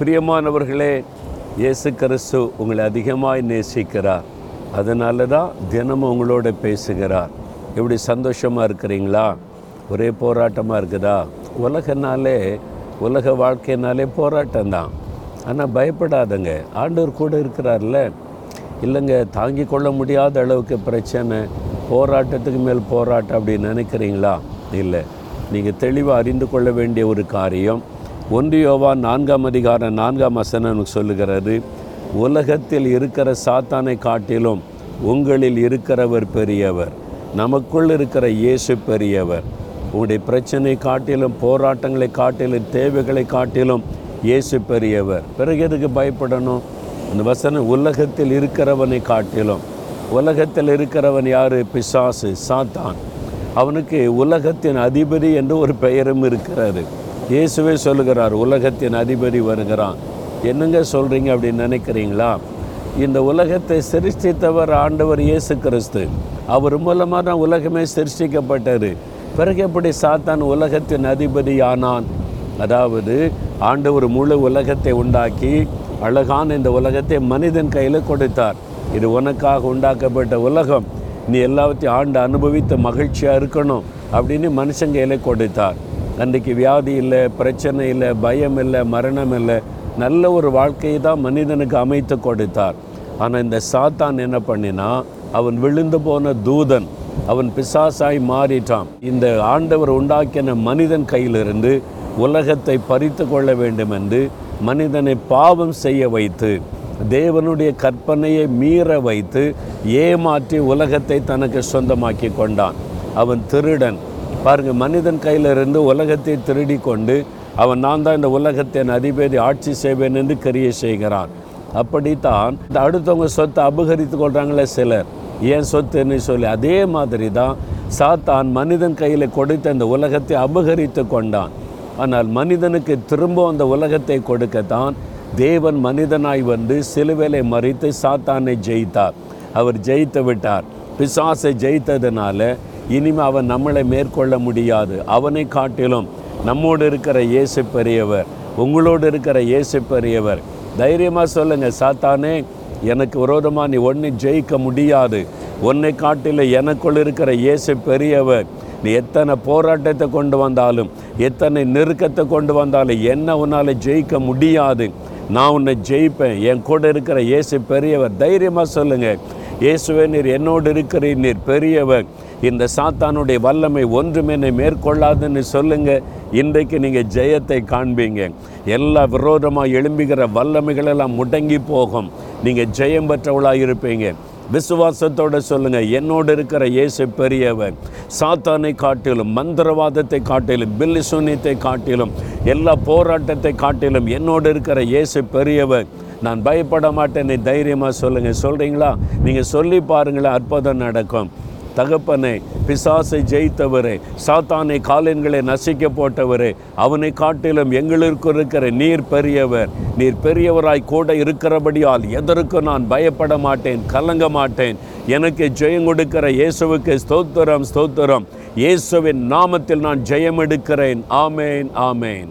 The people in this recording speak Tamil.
பிரியமானவர்களே இயேசு கிறிஸ்து உங்களை அதிகமாக நேசிக்கிறார். அதனால தான் தினமும் உங்களோட பேசுகிறார். எப்படி சந்தோஷமாக இருக்கிறீங்களா? ஒரே போராட்டமாக இருக்குதா? உலகனாலே உலக வாழ்க்கைனாலே போராட்டம் தான் ஆனால் பயப்படாதங்க ஆண்டவர் கூட இருக்கிறார்ல. இல்லைங்க தாங்கி கொள்ள முடியாத அளவுக்கு பிரச்சனை போராட்டத்துக்கு மேல் போராட்டம் அப்படின்னு நினைக்கிறீங்களா? இல்லை. நீங்கள் தெளிவாக அறிந்து கொள்ள வேண்டிய ஒரு காரியம். ஒன்றியோவா நான்காம் அதிகாரம் நான்காம் வசனம் சொல்லுகிறது உலகத்தில் இருக்கிற சாத்தானை காட்டிலும் உங்களில் இருக்கிறவர் பெரியவர். நமக்குள் இருக்கிற இயேசு பெரியவர். உங்களுடைய பிரச்சனை காட்டிலும் போராட்டங்களை காட்டிலும் தேவைகளை காட்டிலும் இயேசு பெரியவர். பிறகு எதுக்கு பயப்படணும்? இந்த வசனம் உலகத்தில் இருக்கிறவனை காட்டிலும். உலகத்தில் இருக்கிறவன் யார்? பிசாசு சாத்தான். அவனுக்கு உலகத்தின் அதிபதி என்று ஒரு பெயரும் இருக்கிறது. இயேசுவே சொல்லுகிறார் உலகத்தின் அதிபதி வருகிறான். என்னங்க சொல்கிறீங்க அப்படின்னு நினைக்கிறீங்களா? இந்த உலகத்தை சிருஷ்டித்தவர் ஆண்டவர் இயேசு கிறிஸ்து. அவர் மூலமாக தான் உலகமே சிருஷ்டிக்கப்பட்டது. பிறகு எப்படி சாத்தான் உலகத்தின் அதிபதி ஆனான்? அதாவது ஆண்டவர் முழு உலகத்தை உண்டாக்கி அழகான இந்த உலகத்தை மனிதன் கையில் கொடுத்தார். இது உனக்காக உண்டாக்கப்பட்ட உலகம். நீ எல்லாத்தையும் ஆண்டு அனுபவித்து மகிழ்ச்சியாக இருக்கணும் அப்படின்னு மனுஷன் கையில் கொடுத்தார். அன்றைக்கு வியாதி இல்லை பிரச்சனை இல்லை பயம் இல்லை மரணம் இல்லை. நல்ல ஒரு வாழ்க்கையை தான் மனிதனுக்கு அமைத்து கொடுத்தார். ஆனால் இந்த சாத்தான் என்ன பண்ணினா அவன் விழுந்து போன தூதன் அவன் பிசாசாய் மாறிட்டான். இந்த ஆண்டவர் உண்டாக்கின மனிதன் கையிலிருந்து உலகத்தை பறித்து கொள்ள வேண்டும் என்று மனிதனை பாவம் செய்ய வைத்து தேவனுடைய கற்பனையை மீற வைத்து ஏமாற்றி உலகத்தை தனக்கு சொந்தமாக்கி கொண்டான். அவன் திருடன். பாருங்கள் மனிதன் கையிலிருந்து உலகத்தை திருடி கொண்டு அவன் நான் தான் இந்த உலகத்தின் அதிபதி ஆட்சி செய்வேன் என்று கிரியை செய்கிறான். அப்படித்தான் இந்த அடுத்தவங்க சொத்தை அபகரித்து கொள்கிறாங்களே சிலர். ஏன் சொத்துன்னு சொல்லி அதே மாதிரி தான் சாத்தான் மனிதன் கையில் கொடுத்த இந்த உலகத்தை அபகரித்து கொண்டான். ஆனால் மனிதனுக்கு திரும்ப அந்த உலகத்தை கொடுக்கத்தான் தேவன் மனிதனாய் வந்து சிலுவேலை மறித்து சாத்தானை ஜெயித்தார். அவர் ஜெயித்து விட்டார். பிசாசை ஜெயித்ததுனால இனிமே அவன் நம்மளை மேற்கொள்ள முடியாது. அவனை காட்டிலும் நம்மோடு இருக்கிற இயேசு பெரியவர் உங்களோடு இருக்கிற இயேசு பெரியவர் தைரியமாக சொல்லுங்க சாத்தானே எனக்கு விரோதமாக நீ ஒன்று ஜெயிக்க முடியாது. உன்னை காட்டில எனக்குள் இருக்கிற இயேசு பெரியவர் நீ எத்தனை போராட்டத்தை கொண்டு வந்தாலும் எத்தனை நெருக்கத்தை கொண்டு வந்தாலும் என்ன உன்னால் ஜெயிக்க முடியாது. நான் உன்னை ஜெயிப்பேன். என் கூட இருக்கிற இயேசு பெரியவர் தைரியமாக சொல்லுங்கள் இயேசுவே நீர் என்னோடு இருக்கிறீர் நீர் பெரியவர். இந்த சாத்தானுடைய வல்லமை ஒன்றும் என்னை மேற்கொள்ளாதுன்னு சொல்லுங்க. இன்றைக்கு நீங்கள் ஜெயத்தை காண்பீங்க. எல்லா விரோதமாக எழும்புகிற வல்லமைகளெல்லாம் முடங்கி போகும். நீங்கள் ஜெயம் பெற்றவளாக இருப்பீங்க விசுவாசத்தோடு சொல்லுங்க. என்னோடு இருக்கிற இயேசு பெரியவர் சாத்தானை காட்டிலும் மந்திரவாதத்தை காட்டிலும் பில்லி சூன்யத்தை காட்டிலும் எல்லா போராட்டத்தை காட்டிலும் என்னோடு இருக்கிற இயேசு பெரியவர். நான் பயப்பட மாட்டேன்னு தைரியமாக சொல்லுங்கள் சொல்கிறீங்களா நீங்கள் சொல்லி பாருங்களேன். அற்புதம் நடக்கும். தகப்பனை பிசாசை ஜெயித்தவரே சாத்தானை காலின்களை நசிக்க போட்டவரே அவனை காட்டிலும் எங்களுக்கு இருக்கிற நீர் பெரியவர். நீர் பெரியவராய் கூட இருக்கிறபடியால் எதற்கு நான் பயப்பட மாட்டேன் கலங்க மாட்டேன். எனக்கு ஜெயம் கொடுக்கிற இயேசுவுக்கு ஸ்தோத்திரம் ஸ்தோத்திரம். இயேசுவின் நாமத்தில் நான் ஜெயம் எடுக்கிறேன் ஆமேன் ஆமேன்.